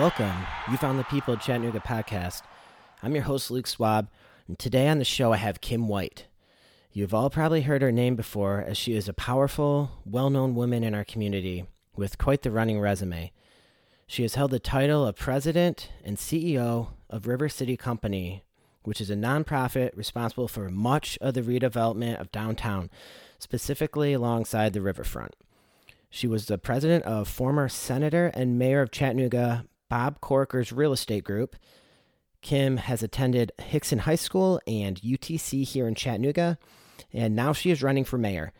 Welcome. You found the People of Chattanooga podcast. I'm your host, Luke Swab, and today on the show I have Kim White. You've all probably heard her name before, as she is a powerful, well known woman in our community with quite the running resume. She has held the title of President and CEO of River City Company, which is a nonprofit responsible for much of the redevelopment of downtown, specifically alongside the riverfront. She was the president of former Senator and Mayor of Chattanooga Bob Corker's real estate group. Kim has attended Hixson High School and UTC here in Chattanooga, and now she is running for mayor.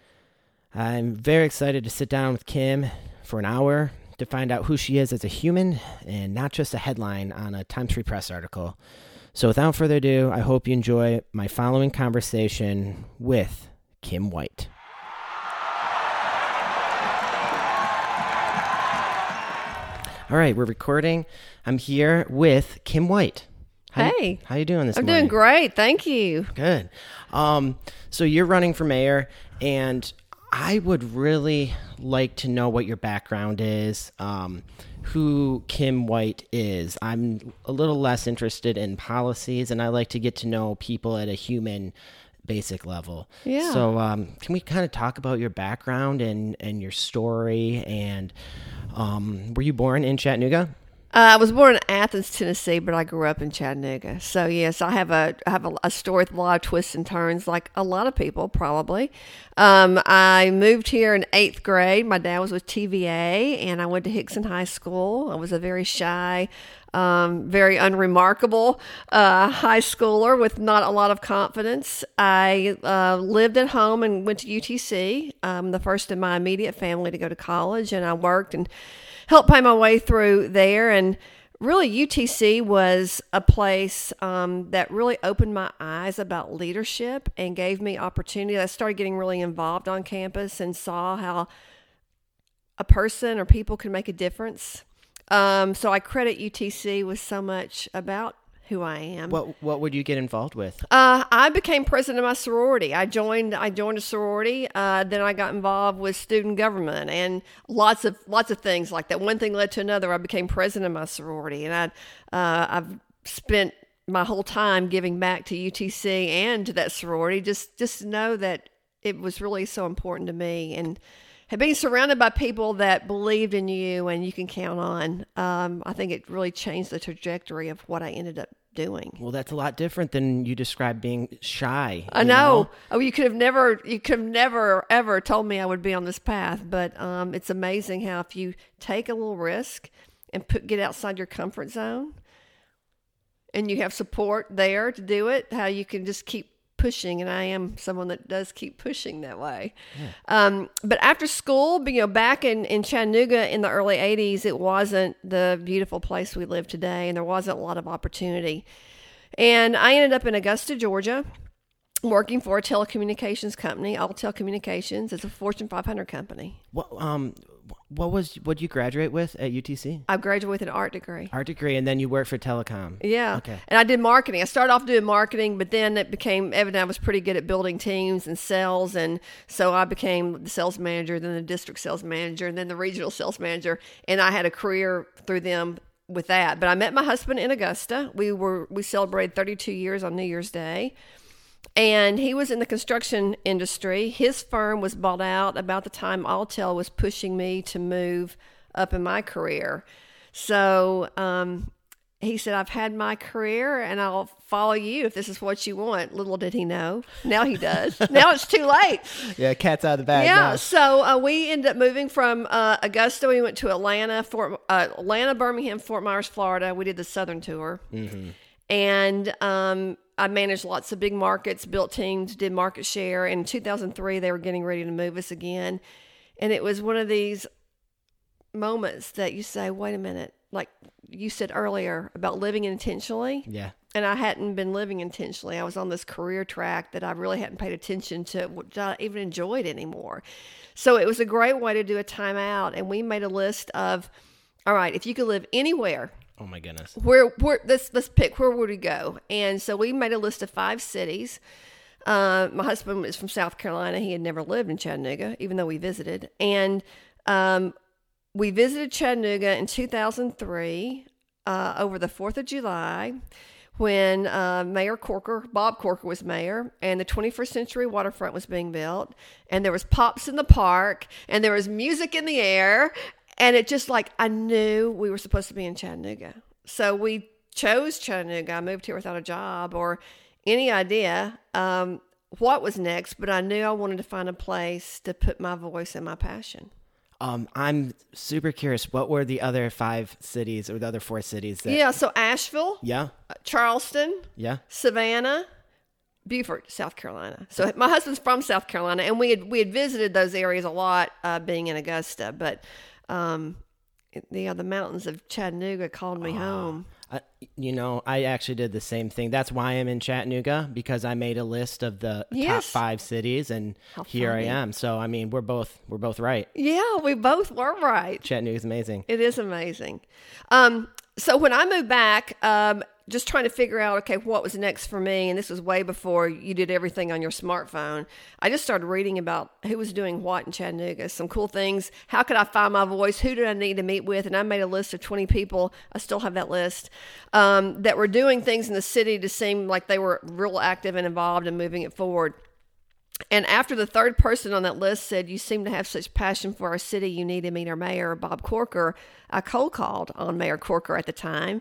I'm very excited to sit down with Kim for an hour to find out who she is as a human and not just a headline on a Times Free Press article. So, without further ado, I hope you enjoy my following conversation with Kim White. All right, we're recording. I'm here with Kim White. How you- Hey. how you doing this morning? I'm morning? doing great. Thank you. Good. Um, so you're running for mayor, and I would really like to know what your background is, um, who Kim White is. I'm a little less interested in policies, and I like to get to know people at a human basic level. Yeah. So um, can we kind of talk about your background and and your story? And um, were you born in Chattanooga? Uh, I was born in Athens, Tennessee, but I grew up in Chattanooga. So yes, I have a I have a, a story with a lot of twists and turns, like a lot of people probably. Um, I moved here in eighth grade. My dad was with TVA, and I went to Hixson High School. I was a very shy, um, very unremarkable uh, high schooler with not a lot of confidence. I uh, lived at home and went to UTC, um, the first in my immediate family to go to college, and I worked and helped pay my way through there. And really, UTC was a place um, that really opened my eyes about leadership and gave me opportunity. I started getting really involved on campus and saw how a person or people can make a difference. Um, so I credit UTC with so much about who I am. What what would you get involved with? Uh, I became president of my sorority. I joined. I joined a sorority. Uh, then I got involved with student government and lots of lots of things like that. One thing led to another. I became president of my sorority, and I uh, I've spent my whole time giving back to UTC and to that sorority. Just just to know that it was really so important to me and. And being surrounded by people that believed in you and you can count on, um, I think it really changed the trajectory of what I ended up doing. Well, that's a lot different than you described being shy. I you know. Oh, you could have never, you could have never ever told me I would be on this path. But um, it's amazing how if you take a little risk and put get outside your comfort zone, and you have support there to do it, how you can just keep pushing. And I am someone that does keep pushing that way. Um, but after school, you know, back in in Chattanooga in the early '80s, it wasn't the beautiful place we live today, and there wasn't a lot of opportunity. And I ended up in Augusta, Georgia working for a telecommunications company, Alltel Communications. It's a Fortune 500 company. What um what was what you graduate with at UTC? I graduated with an art degree. Art degree, and then you worked for telecom. Yeah. Okay. And I did marketing. I started off doing marketing, but then it became evident I was pretty good at building teams and sales. And so I became the sales manager, then the district sales manager, and then the regional sales manager. And I had a career through them with that. But I met my husband in Augusta. We were we celebrated 32 years on New Year's Day. And he was in the construction industry. His firm was bought out about the time Alltel was pushing me to move up in my career. So um, he said, I've had my career and I'll follow you if this is what you want. Little did he know. Now he does. now it's too late. Yeah, cat's out of the bag. Yeah. now. So uh, we ended up moving from uh, Augusta. We went to Atlanta, Fort, uh, Atlanta, Birmingham, Fort Myers, Florida. We did the Southern tour. And um, I managed lots of big markets, built teams, did market share. In 2003, they were getting ready to move us again. And it was one of these moments that you say, wait a minute, like you said earlier about living intentionally. Yeah. And I hadn't been living intentionally. I was on this career track that I really hadn't paid attention to, which I even enjoyed anymore. So it was a great way to do a timeout. And we made a list of, all right, if you could live anywhere, Oh my goodness. where where let's let's pick where would we go? And so we made a list of five cities. Uh, my husband is from south carolina. He had never lived in chattanooga even though we visited. And um, we visited chattanooga in 2003 uh, over the 4th of July when uh, Mayor Corker, Bob Corker was mayor, and the 21st Century Waterfront was being built, and there was pops in the park, and there was music in the air, and it just like I knew we were supposed to be in Chattanooga. So we chose Chattanooga. I moved here without a job or any idea um, what was next, but I knew I wanted to find a place to put my voice and my passion. Um, I'm super curious. What were the other five cities or the other four cities? That, Yeah, so Asheville, Yeah. uh, Charleston, Yeah. Savannah, Beaufort, South Carolina. So my husband's from South Carolina, and we had we had visited those areas a lot, uh, being in Augusta. But um, the uh, the mountains of Chattanooga called me home. I, you know, I actually did the same thing. That's why I'm in Chattanooga because I made a list of the top five cities, and How here I am. So I mean, we're both we're both right. Yeah, we both were right. Chattanooga's amazing. It is amazing. Um, so when I moved back, um, just trying to figure out, okay, what was next for me, and this was way before you did everything on your smartphone. I just started reading about who was doing what in Chattanooga, some cool things. How could I find my voice? Who did I need to meet with? And I made a list of 20 people. I still have that list um, that were doing things in the city to seem like they were real active and involved in moving it forward. And after the third person on that list said, You seem to have such passion for our city, you need to meet our mayor, Bob Corker, I cold called on Mayor Corker at the time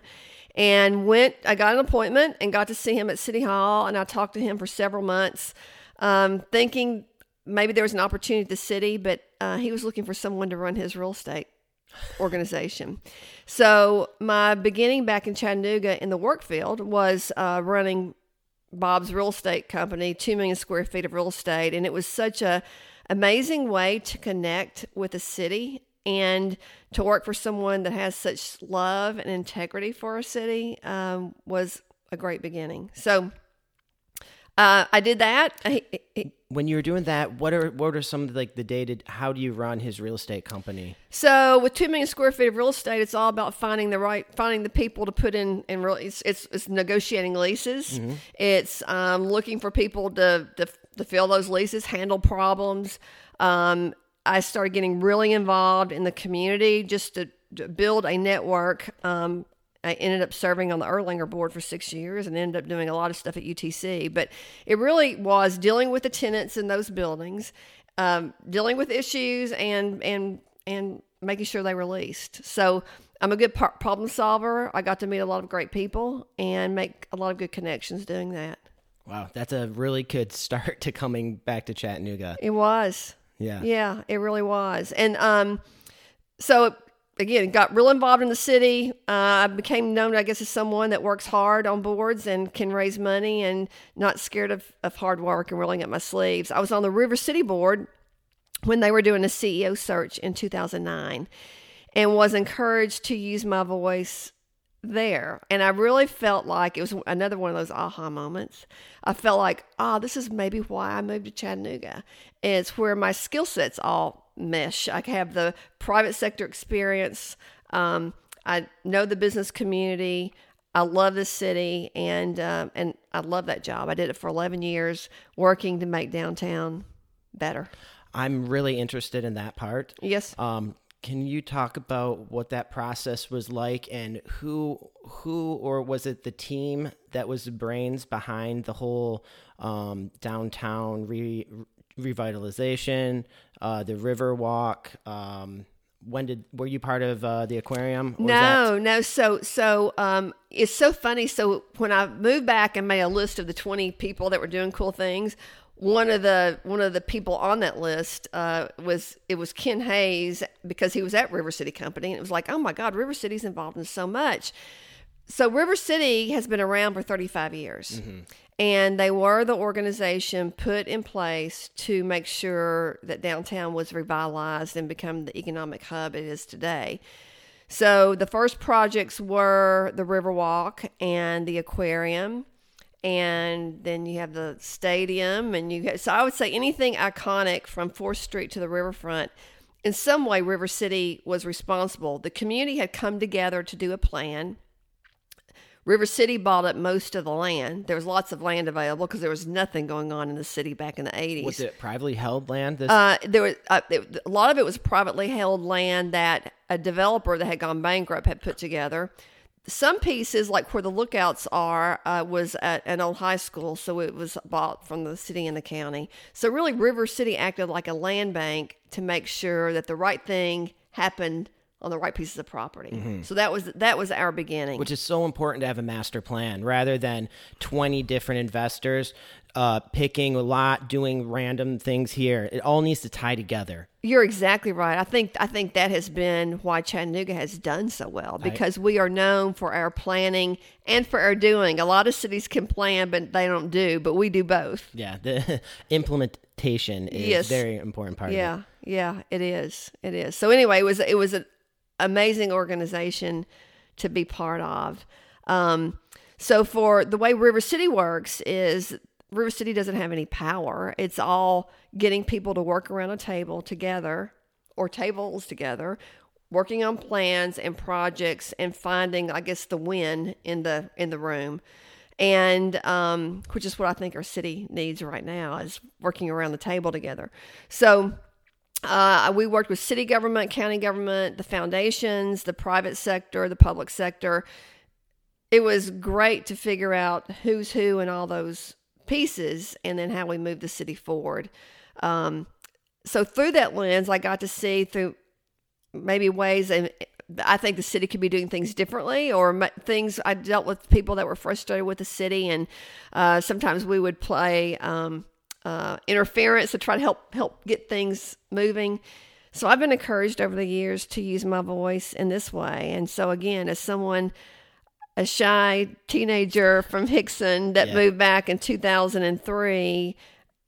and went. I got an appointment and got to see him at City Hall. And I talked to him for several months, um, thinking maybe there was an opportunity at the city, but uh, he was looking for someone to run his real estate organization. So my beginning back in Chattanooga in the work field was uh, running Bob's real estate company, two million square feet of real estate, and it was such a amazing way to connect with a city and to work for someone that has such love and integrity for a city um, was a great beginning. So uh, I did that. I, I- When you were doing that, what are what are some of like the day to how do you run his real estate company? So with two million square feet of real estate, it's all about finding the right, finding the people to put in and real. It's it's, it's negotiating leases. It's um, looking for people to, to to fill those leases, handle problems. Um, I started getting really involved in the community just to, to build a network. Um, I ended up serving on the Erlanger board for six years and ended up doing a lot of stuff at UTC. But it really was dealing with the tenants in those buildings, um, dealing with issues, and and and making sure they were leased. So I'm a good par- problem solver. I got to meet a lot of great people and make a lot of good connections doing that. Wow, that's a really good start to coming back to Chattanooga. It was. Yeah. Yeah, it really was. And um, so again, got real involved in the city. Uh, I became known, I guess, as someone that works hard on boards and can raise money and not scared of, of hard work and rolling up my sleeves. I was on the River City board when they were doing a CEO search in 2009 and was encouraged to use my voice there. And I really felt like it was another one of those aha moments. I felt like, ah, this is maybe why I moved to Chattanooga. It's where my skill sets all mesh. I have the private sector experience. Um, I know the business community. I love the city, and um, and I love that job. I did it for 11 years, working to make downtown better. I'm really interested in that part. Yes. Um, can you talk about what that process was like and who who or was it the team that was the brains behind the whole um, downtown re- revitalization, uh, the river walk? Um, when did were you part of uh, the aquarium? was that- No, no. So, so um, it's so funny. So when I moved back and made a list of the twenty people that were doing cool things, one of the one of the people on that list uh, was it was Ken Hays because he was at River City Company, and it was like, oh my God, River City's involved in so much. So River City has been around for 35 years. And they were the organization put in place to make sure that downtown was revitalized and become the economic hub it is today. So the first projects were the Riverwalk and the aquarium, and then you have the stadium, and you so I would say anything iconic from Fourth Street to the riverfront. In some way, River City was responsible. The community had come together to do a plan. River City bought up most of the land. There was lots of land available because there was nothing going on in the city back in the 80s. Was it privately held land? This Uh, there was uh, it, a lot of it was privately held land that a developer that had gone bankrupt had put together. Some pieces, like where the lookouts are, uh, was at an old high school, so it was bought from the city and the county. So really, River City acted like a land bank to make sure that the right thing happened on the right pieces of property. So that was that was our beginning. which is so important to have a master plan rather than 20 different investors uh, picking a lot, doing random things here. It all needs to tie together. You're exactly right. I think I think that has been why Chattanooga has done so well because we are known for our planning and for our doing. A lot of cities can plan, but they don't do. But we do both. Yeah, the implementation is Yes. a very important part of it. Yeah, yeah, it is. It is. So anyway, it was it was an amazing organization to be part of. Um, so for the way River City works is River City doesn't have any power. It's all getting people to work around a table together or tables together, working on plans and projects and finding, I guess, the win in the in the room. And um, which is what I think our city needs right now is working around the table together. So uh, we worked with city government, county government, the foundations, the private sector, the public sector. It was great to figure out who's who in all those pieces and then how we move the city forward. Um, so through that lens, I got to see through maybe ways and I think the city could be doing things differently, or things I dealt with people that were frustrated with the city, and uh, sometimes we would play um, uh, interference to try to help help get things moving. So I've been encouraged over the years to use my voice in this way, and so again, as someone a shy teenager from Hixson that Yeah. moved back in 2003,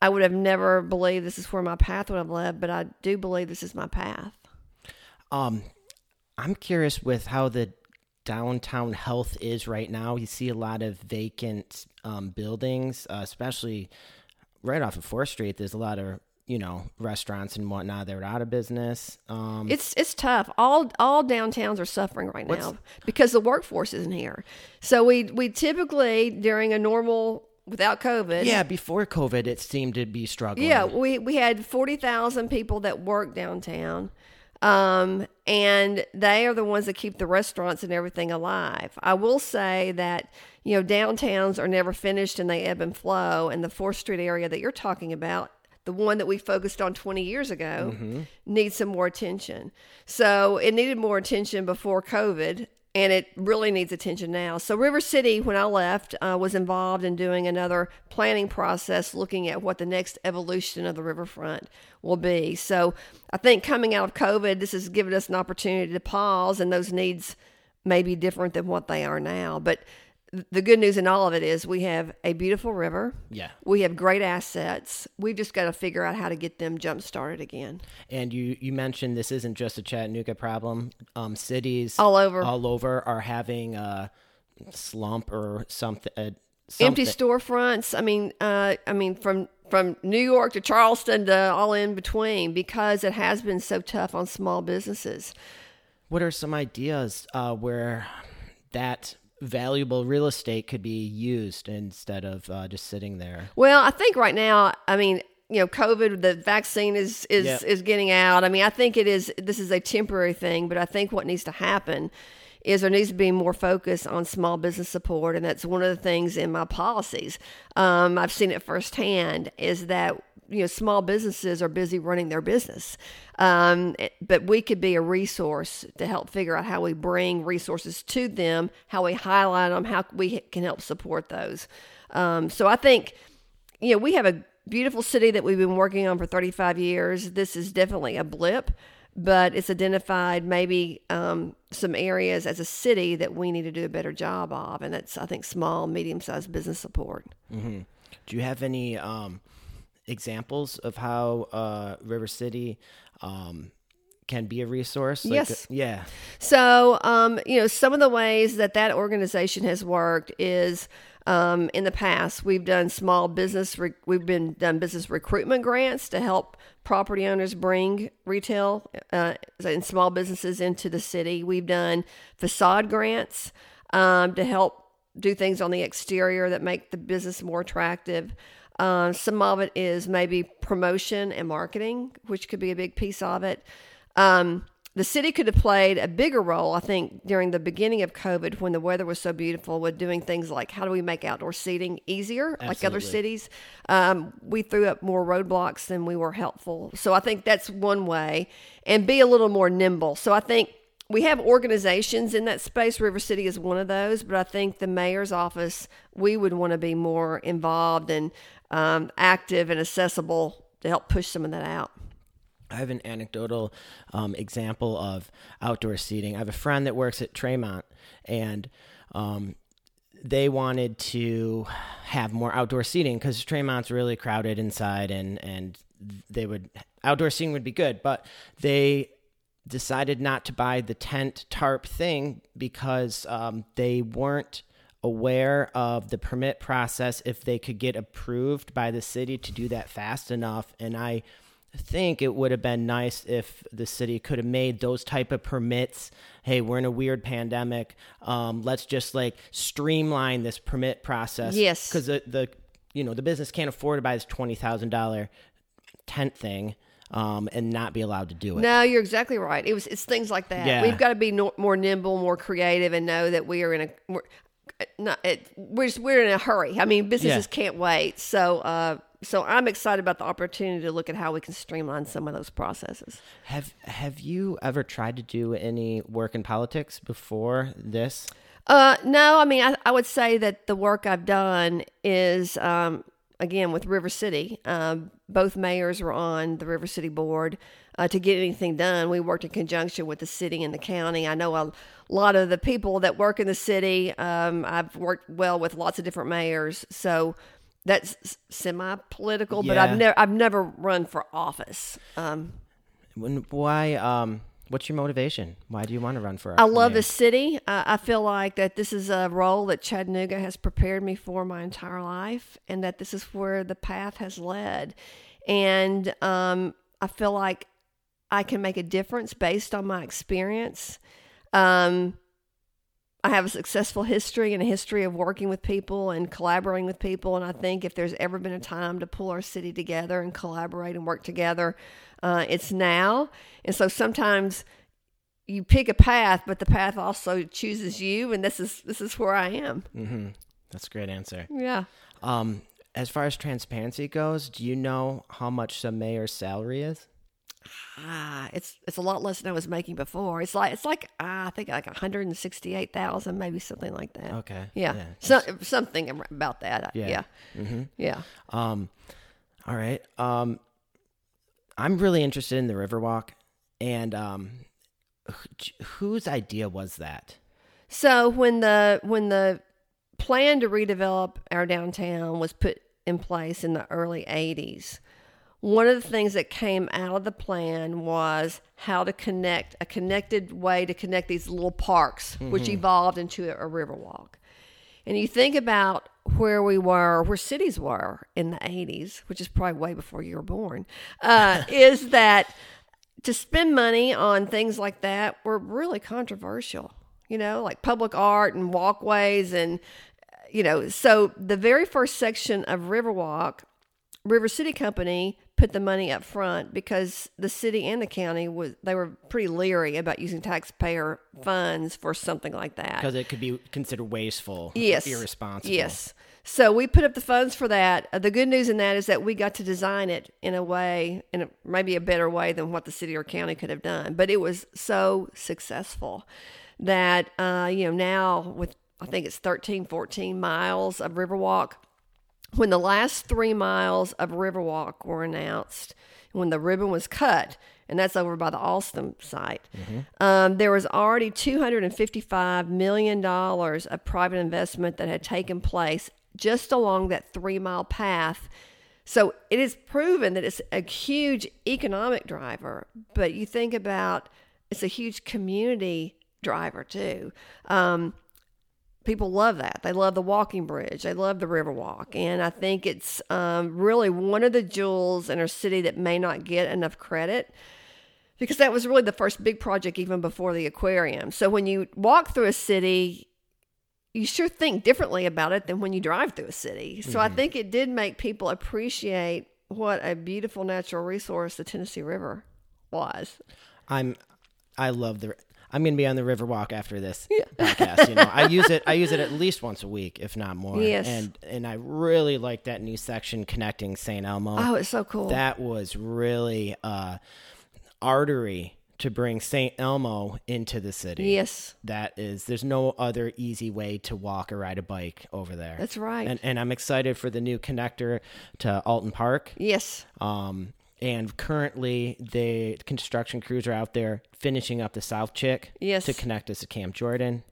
I would have never believed this is where my path would have led, but I do believe this is my path. Um, I'm curious with how the downtown health is right now. You see a lot of vacant um, buildings, uh, especially right off of Fourth Street. There's a lot of you know restaurants and whatnot they're out of business. Um, It's it's tough. All all downtowns are suffering right now because the workforce isn't here. So we we typically during a normal without COVID. yeah, before COVID, it seemed to be struggling. Yeah, we we had forty thousand people that work downtown, um, and they are the ones that keep the restaurants and everything alive. I will say that you know downtowns are never finished and they ebb and flow. And the Fourth Street area that you're talking about, the one that we focused on 20 years ago, needs some more attention. So it needed more attention before COVID. And it really needs attention now. So, River City, when I left, uh, was involved in doing another planning process looking at what the next evolution of the riverfront will be. So, I think coming out of COVID, this has given us an opportunity to pause, and those needs may be different than what they are now. But the good news in all of it is we have a beautiful river. Yeah. We have great assets. We've just got to figure out how to get them jump started again. And you you mentioned this isn't just a Chattanooga problem. Um, cities All over. all over are having a slump or something. Uh, Empty storefronts. I mean, uh, I mean from from New York to Charleston to all in between because it has been so tough on small businesses. What are some ideas uh, where that valuable real estate could be used instead of uh, just sitting there? Well, I think right now, I mean, you know, COVID, the vaccine is is Yep. is getting out. I mean, I think it is. This is a temporary thing, but I think what needs to happen is there needs to be more focus on small business support, and that's one of the things in my policies. Um, I've seen it firsthand. Is that you know small businesses are busy running their business, um, it- but we could be a resource to help figure out how we bring resources to them, how we highlight them, how we can help support those. Um, so I think you know, we have a beautiful city that we've been working on for 35 years. This is definitely a blip, but it's identified maybe um, some areas as a city that we need to do a better job of. And that's, I think, small, medium sized business support. Do you have any um, examples of how uh, River City um, can be a resource? Like, Yes. yeah. So, um, you know, some of the ways that that organization has worked is um, in the past we've done small business, re- we've been done business recruitment grants to help property owners bring retail uh, and small businesses into the city. We've done facade grants um, to help do things on the exterior that make the business more attractive. Uh, some of it is maybe promotion and marketing, which could be a big piece of it. Um, the city could have played a bigger role, I think, during the beginning of COVID when the weather was so beautiful, with doing things like how do we make outdoor seating easier, like other cities. Um, we threw up more roadblocks than we were helpful. So I think that's one way, and be a little more nimble. So I think we have organizations in that space. River City is one of those, but I think the mayor's office, we would want to be more involved and um, active and accessible to help push some of that out. I have an anecdotal um, example of outdoor seating. I have a friend that works at Tremont, and um, they wanted to have more outdoor seating because Tremont's really crowded inside, and and they would outdoor seating would be good, but they decided not to buy the tent tarp thing because um, they weren't aware of the permit process if they could get approved by the city to do that fast enough and i think it would have been nice if the city could have made those type of permits hey we're in a weird pandemic um, let's just like streamline this permit process Yes. because the, the you know the business can't afford to buy this $20000 tent thing um, and not be allowed to do it No, you're exactly right. It was it's things like that. Yeah. We've got to be no, more nimble, more creative, and know that we are in a not it, we're just, we're in a hurry. I mean, businesses can't wait. So uh, so I'm excited about the opportunity to look at how we can streamline some of those processes. Have Have you ever tried to do any work in politics before this? Uh, no, I mean, I, I would say that the work I've done is, um, again, with River City. Um, both mayors were on the River City board. Uh, to get anything done, we worked in conjunction with the city and the county. I know a lot of the people that work in the city. Um, I've worked well with lots of different mayors, so that's semi political. But I've never, I've never run for office. Um, When why? Um, what's your motivation? Why do you want to run for? I love mayor? the city. Uh, I feel like that this is a role that Chattanooga has prepared me for my entire life, and that this is where the path has led. And um, I feel like I can make a difference based on my experience. Um, I have a successful history and a history of working with people and collaborating with people. And I think if there's ever been a time to pull our city together and collaborate and work together, uh, it's now. And so sometimes you pick a path, but the path also chooses you. And this is this is where I am. Mm-hmm. That's a great answer. Yeah. Um, as far as transparency goes, do you know how much the mayor's salary is? Ah, it's it's a lot less than I was making before. It's like it's like ah, I think like one hundred and sixty eight thousand, maybe something like that. Okay. Yeah, Yeah. So, something about that. Yeah. Yeah, Mm-hmm. yeah. Um, all right. Um, I'm really interested in the Riverwalk, and um, wh- whose idea was that? So when the when the plan to redevelop our downtown was put in place in the early 80s, one of the things that came out of the plan was how to connect a connected way to connect these little parks, which evolved into a, a river walk. And you think about where we were, where cities were in the 80s, which is probably way before you were born, uh, is that to spend money on things like that were really controversial, you know, like public art and walkways. And, you know, so the very first section of Riverwalk, River City Company put the money up front because the city and the county was they were pretty leery about using taxpayer funds for something like that. Because it could be considered wasteful, Yes. irresponsible. Yes. So we put up the funds for that. Uh, the good news in that is that we got to design it in a way, in a, maybe a better way than what the city or county could have done. But it was so successful that, uh, you know, now with, I think it's 13, 14 miles of Riverwalk, when the last three miles of Riverwalk were announced, when the ribbon was cut, and that's over by the Alstom site, um, there was already $255 million of private investment that had taken place just along that three mile path. So it is proven that it's a huge economic driver, but you think about it's a huge community driver too. Um, people love that. They love the walking bridge. They love the river walk. And I think it's um, really one of the jewels in our city that may not get enough credit because that was really the first big project even before the aquarium. So when you walk through a city, you sure think differently about it than when you drive through a city. So I think it did make people appreciate what a beautiful natural resource the Tennessee River was. I'm I love the. I'm gonna be on the Riverwalk after this podcast. You know, I use it. I use it at least once a week, if not more. Yes. And and I really like that new section connecting St. Elmo. Oh, it's so cool. That was really uh, artery to bring St. Elmo into the city. yes, That is, there's no other easy way to walk or ride a bike over there. that's right. And, and I'm excited for the new connector to Alton Park. yes, Um, and currently, the construction crews are out there finishing up the South Chick Yes. to connect us to Camp Jordan.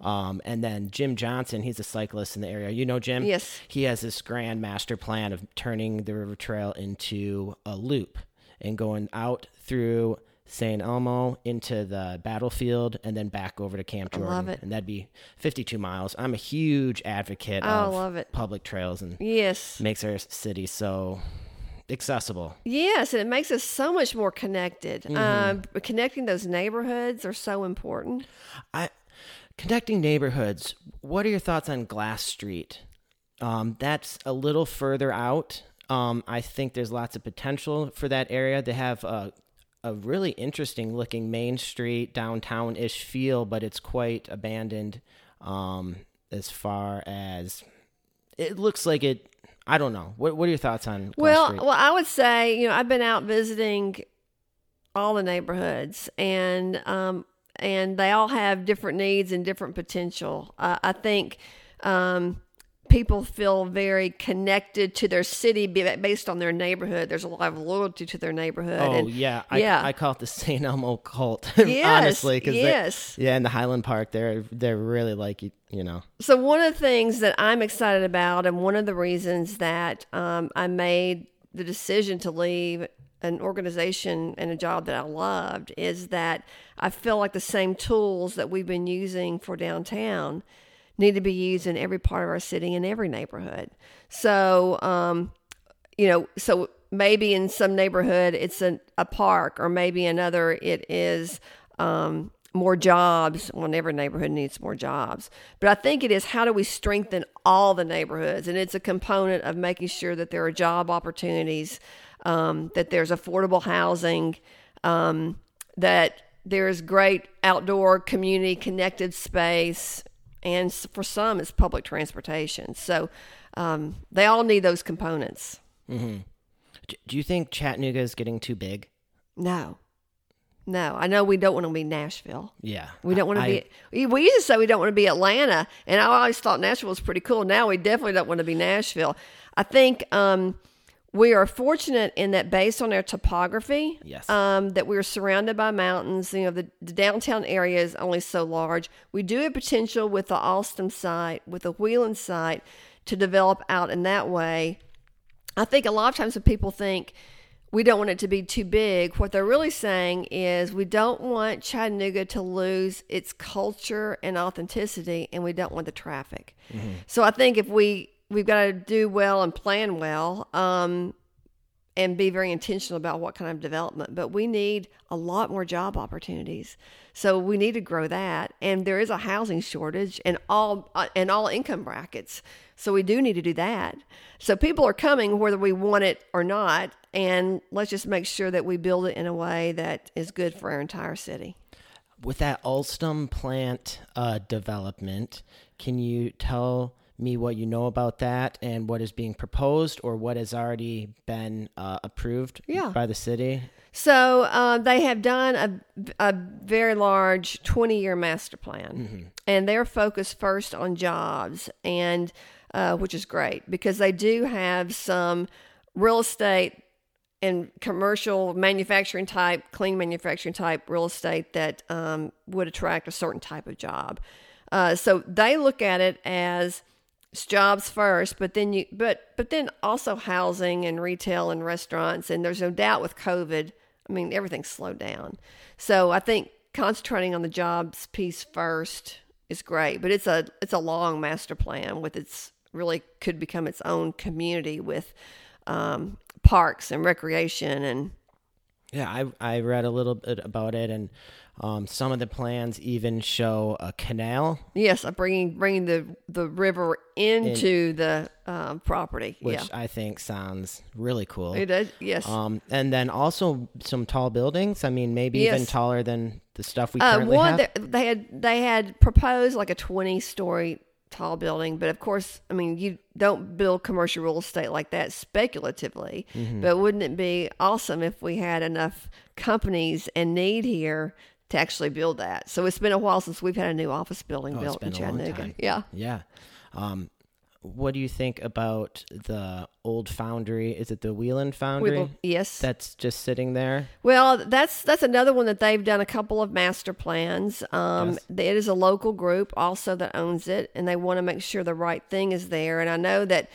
Um, and then Jim Johnson, he's a cyclist in the area. You know Jim? Yes. He has this grand master plan of turning the river trail into a loop and going out through St. Elmo into the battlefield and then back over to Camp Jordan. I love it. And that'd be 52 miles. I'm a huge advocate I of love it. public trails and yes. makes our city so accessible. Yes, and it makes us so much more connected. Mm-hmm. Um, connecting those neighborhoods are so important. I connecting neighborhoods. What are your thoughts on Glass Street? Um, that's a little further out. Um, I think there's lots of potential for that area. They have a a really interesting looking Main Street downtown ish feel, but it's quite abandoned. Um, as far as it looks like it. I don't know. What What are your thoughts on Well, Street? well, I would say you know I've been out visiting all the neighborhoods, and um, and they all have different needs and different potential. Uh, I think um, people feel very connected to their city based on their neighborhood. There's a lot of loyalty to their neighborhood. Oh and, yeah, I, yeah. I call it the St. Elmo cult. Yes, honestly, because yes. yeah, in the Highland Park, they're they're really like you, you know. So one of the things that I'm excited about, and one of the reasons that um, I made the decision to leave an organization and a job that I loved, is that I feel like the same tools that we've been using for downtown need to be used in every part of our city in every neighborhood. So, um, you know, so maybe in some neighborhood it's a, a park, or maybe another it is um, more jobs. Well, every neighborhood needs more jobs, but I think it is how do we strengthen all the neighborhoods, and it's a component of making sure that there are job opportunities, um, that there's affordable housing, um, that there's great outdoor community connected space, and for some it's public transportation. So um, they all need those components. D- Do you think Chattanooga is getting too big? No. No, I know we don't want to be Nashville. Yeah, We don't want to I- be. We used to say we don't want to be Atlanta, and I always thought Nashville was pretty cool. Now we definitely don't want to be Nashville. I think um, we are fortunate in that, based on our topography, Yes. um, that we're surrounded by mountains. You know, the, the downtown area is only so large. We do have potential with the Alstom site, with the Wheland site, to develop out in that way. I think a lot of times when people think we don't want it to be too big, what they're really saying is we don't want Chattanooga to lose its culture and authenticity, and we don't want the traffic. So I think if we we've got to do well and plan well, um, and be very intentional about what kind of development. But we need a lot more job opportunities, so we need to grow that. And there is a housing shortage in all uh, in all income brackets, so we do need to do that. So people are coming whether we want it or not, and let's just make sure that we build it in a way that is good for our entire city. With that Alstom plant uh, development, can you tell me what you know about that and what is being proposed or what has already been uh, approved Yeah. by the city? So uh, they have done a, a very large 20 year master plan, and they're focused first on jobs, and uh, which is great because they do have some real estate and commercial manufacturing type, clean manufacturing type real estate that um, would attract a certain type of job. Uh, so they look at it as jobs first, but then you but but then also housing and retail and restaurants. And there's no doubt with COVID, I mean everything's slowed down. So I think concentrating on the jobs piece first is great, but it's a it's a long master plan with its really could become its own community with um, parks and recreation and Yeah, I I read a little bit about it, and um, some of the plans even show a canal, Yes, uh, bringing bringing the the river into the um, property. which yeah, I think sounds really cool. it does. Yes. Um, and then also some tall buildings. I mean, maybe even taller than the stuff we Uh, currently one have. they, they had they had proposed like a twenty story tall building, but of course, I mean, you don't build commercial real estate like that speculatively. Mm-hmm. But wouldn't it be awesome if we had enough companies and need here to actually build that? So it's been a while since we've had a new office building Oh, built in been a long Chattanooga. Yeah. yeah. Um, what do you think about the old foundry? Is it the Wheland Foundry? Yes. That's just sitting there. Well, that's that's another one that they've done a couple of master plans. Um, It is a local group also that owns it, and they want to make sure the right thing is there. And I know that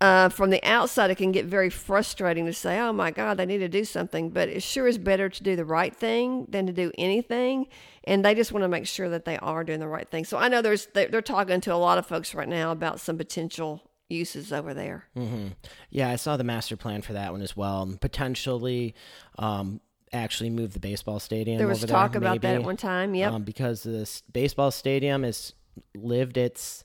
uh, from the outside, it can get very frustrating to say, "Oh my God, they need to do something," but it sure is better to do the right thing than to do anything. And they just want to make sure that they are doing the right thing. So I know there's they're, they're talking to a lot of folks right now about some potential uses over there. hmm Yeah, I saw the master plan for that one as well. Potentially, um, actually move the baseball stadium. There was talk there, about that at one time. Yep. um, because this baseball stadium has lived its.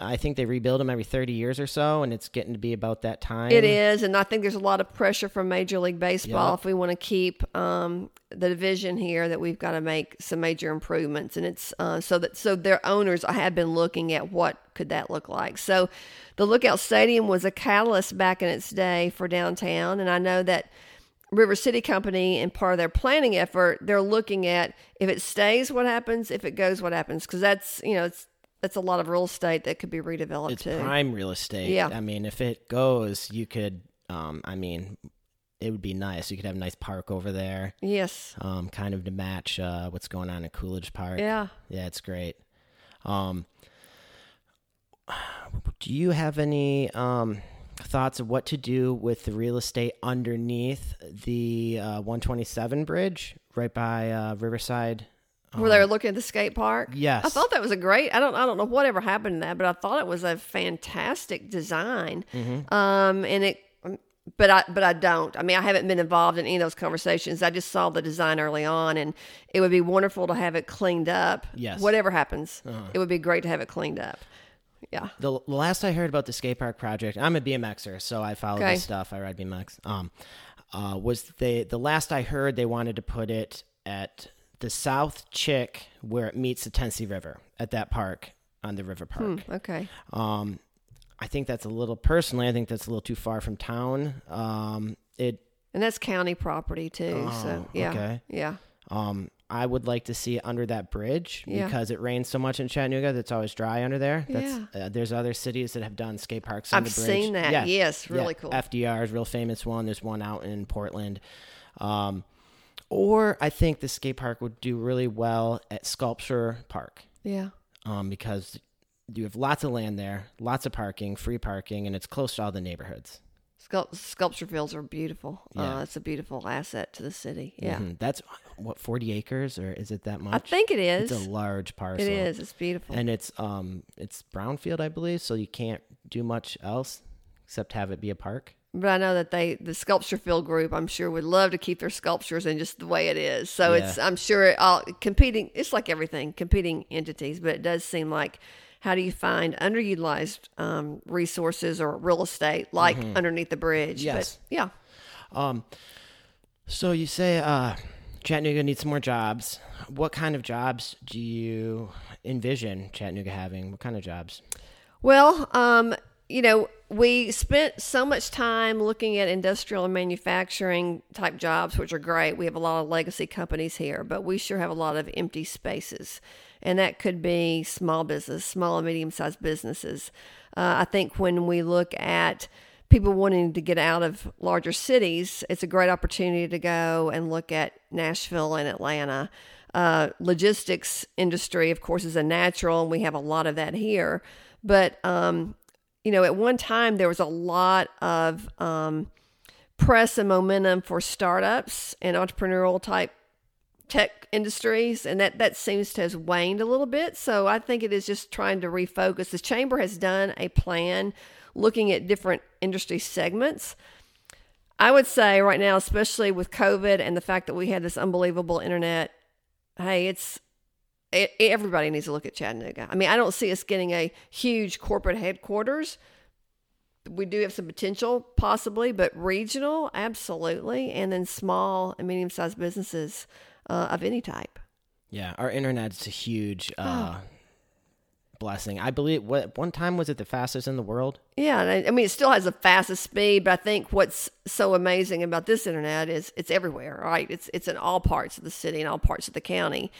I think they rebuild them every thirty years or so, and it's getting to be about that time. It is, and I think there's a lot of pressure from Major League Baseball Yeah. if we want to keep um, the division here that we've got to make some major improvements, and it's uh, so that so their owners have been looking at what could that look like. So, the Lookout Stadium was a catalyst back in its day for downtown, and I know that. River City Company and part of their planning effort, they're looking at if it stays, what happens? If it goes, what happens? Because that's you know it's that's a lot of real estate that could be redeveloped It's too. prime real estate. Yeah. I mean, if it goes, you could. Um, I mean, it would be nice. You could have a nice park over there, Yes. um, kind of to match uh, what's going on at Coolidge Park. Yeah. Yeah, it's great. Um, do you have any um, thoughts of what to do with the real estate underneath the uh, 127 bridge right by uh, Riverside? Where they were looking at the skate park. Yes. I thought that was a great. I don't. I don't know whatever happened to that, but I thought it was a fantastic design. Um, and it. But I. But I don't. I mean, I haven't been involved in any of those conversations. I just saw the design early on, and it would be wonderful to have it cleaned up. Yes. Whatever happens, it would be great to have it cleaned up. Yeah. The, the last I heard about the skate park project, I'm a BMXer, so I follow Okay. this stuff. I ride BMX. Um, uh, was they the last I heard they wanted to put it at the South Chick where it meets the Tennessee River at that park on the River Park. Okay. Um, I think that's a little personally. I think that's a little too far from town. Um, it. And that's county property too. Oh, so yeah. okay. Yeah. Um, I would like to see it under that bridge Yeah. because it rains so much in Chattanooga that's always dry under there. That's, Yeah. uh, there's other cities that have done skate parks on I've the bridge. seen that. Yeah. Yes. Really Yeah, cool. FDR is a real famous one. There's one out in Portland. Um, or I think the skate park would do really well at Sculpture Park yeah. um, because you have lots of land there, lots of parking, free parking, and it's close to all the neighborhoods. Sculpt- sculpture fields are beautiful. Yeah. Uh, it's a beautiful asset to the city. Yeah. Mhm. That's what 40 acres, or is it that much? I think it is. it's a large parcel. It is. It's beautiful. and it's um it's brownfield, I believe, so you can't do much else except have it be a park. But I know that they, the sculpture field group, I'm sure would love to keep their sculptures in just the way it is. So it's, I'm sure it all competing. It's like everything, competing entities. But it does seem like, how do you find underutilized um, resources or real estate like underneath the bridge? Mm-hmm. Yes. But yeah. Um, so you say uh, Chattanooga needs some more jobs. What kind of jobs do you envision Chattanooga having? What kind of jobs? Well, um, you know, we spent so much time looking at industrial and manufacturing type jobs, which are great. We have a lot of legacy companies here, but we sure have a lot of empty spaces. And that could be small business, small and medium sized businesses. Uh, I think when we look at people wanting to get out of larger cities, it's a great opportunity to go and look at Nashville and Atlanta. Uh, logistics industry, of course, is a natural, and we have a lot of that here. But um, you know, at one time there was a lot of um, press and momentum for startups and entrepreneurial type tech industries, and that that seems to have waned a little bit. So I think it is just trying to refocus. The chamber has done a plan looking at different industry segments. I would say right now, especially with COVID and the fact that we had this unbelievable internet, hey, it's it, everybody needs to look at Chattanooga. I mean, I don't see us getting a huge corporate headquarters. We do have some potential, possibly, but regional, absolutely, and then small and medium sized businesses uh, of any type. Yeah, our internet's a huge uh, blessing. I believe what one time was it the fastest in the world? Yeah, I, I mean it still has the fastest speed, but I think what's so amazing about this internet is it's everywhere, right? It's it's in all parts of the city and all parts of the county.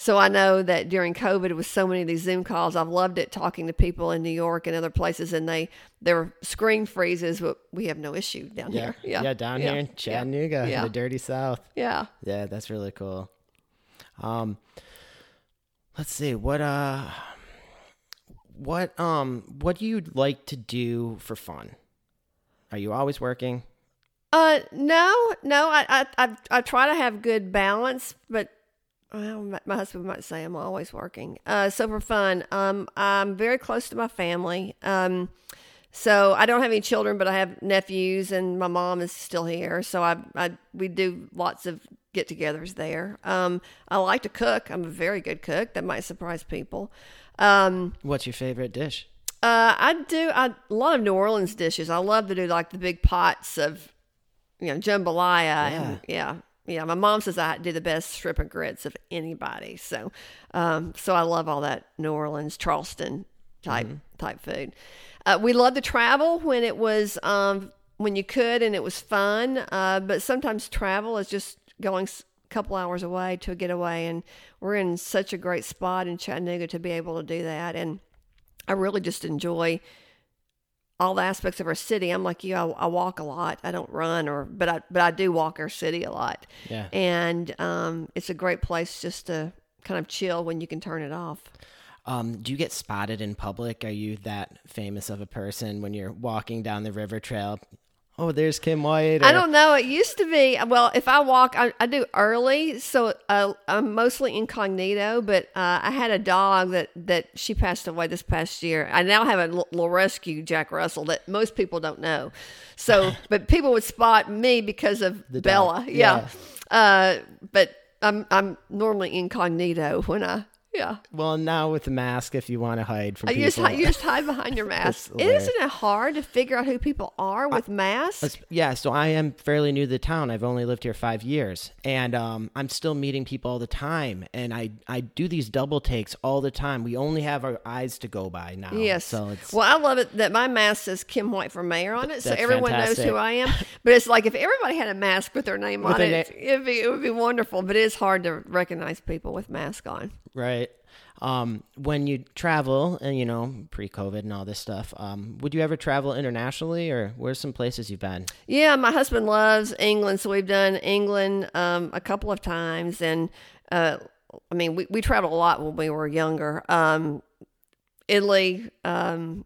So I know that during COVID with so many of these Zoom calls, I've loved it talking to people in New York and other places, and they their screen freezes, but we have no issue down Yeah, here. yeah, Yeah, down Yeah. here in Chattanooga, Yeah. the dirty South. Yeah. Yeah, that's really cool. Um, let's see what uh, what um, what do you like to do for fun? Are you always working? Uh, no, no. I, I, I, I try to have good balance, but well, my, my husband might say I'm always working. Uh, so for fun, um, I'm very close to my family. Um, so I don't have any children, but I have nephews, and my mom is still here. So I, I we do lots of get-togethers there. Um, I like to cook. I'm a very good cook. That might surprise people. Um, What's your favorite dish? uh, I do I, a lot of New Orleans dishes. I love to do like the big pots of, you know, jambalaya. And, yeah. Yeah. My mom says I do the best shrimp and grits of anybody. So, um, so I love all that New Orleans, Charleston type, type food. Uh, we love to travel when it was, um, when you could and it was fun. Uh, but sometimes travel is just going couple hours away to a getaway. And we're in such a great spot in Chattanooga to be able to do that. And, I really just enjoy all the aspects of our city. I'm like you, I, I walk a lot. I don't run or, but I, but I do walk our city a lot. Yeah. And um, it's a great place just to kind of chill when you can turn it off. Um, do you get spotted in public? Are you that famous of a person when you're walking down the river trail? Oh, there's Kim White. I don't know. It used to be well. If I walk, I, I do early, so uh, I'm mostly incognito. But uh, I had a dog that that she passed away this past year. I now have a little rescue Jack Russell that most people don't know. So, but people would spot me because of The Bella. dog. Yeah. Uh, but I'm I'm normally incognito when I yeah. Well, now with the mask, if you want to hide from You people, just, you just hide behind your mask. Isn't it hard to figure out who people are with masks? Yeah, so I am fairly new to the town. I've only lived here five years, and um, I'm still meeting people all the time. And I I do these double takes all the time. We only have our eyes to go by now. Yes. So it's well, I love it that my mask says Kim White for mayor on it, so everyone knows who I am. But it's like if everybody had a mask with their name With on it, it'd be, it would be wonderful. But it is hard to recognize people with mask on. Right. Um, when you travel, and you know, pre-COVID and all this stuff, um, would you ever travel internationally, or where's some places you've been? Yeah, my husband loves England, so we've done England um, a couple of times, and uh, I mean, we we traveled a lot when we were younger. Um, Italy, um,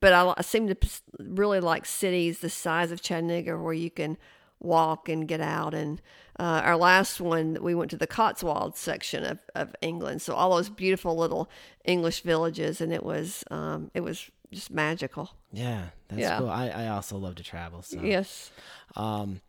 but I, I seem to really like cities the size of Chattanooga where you can walk and get out. And uh, our last one, we went to the Cotswolds section of, of England, so all those beautiful little English villages, and it was um, it was just magical. Yeah, that's Yeah. cool. I, I also love to travel. So, Yes. um,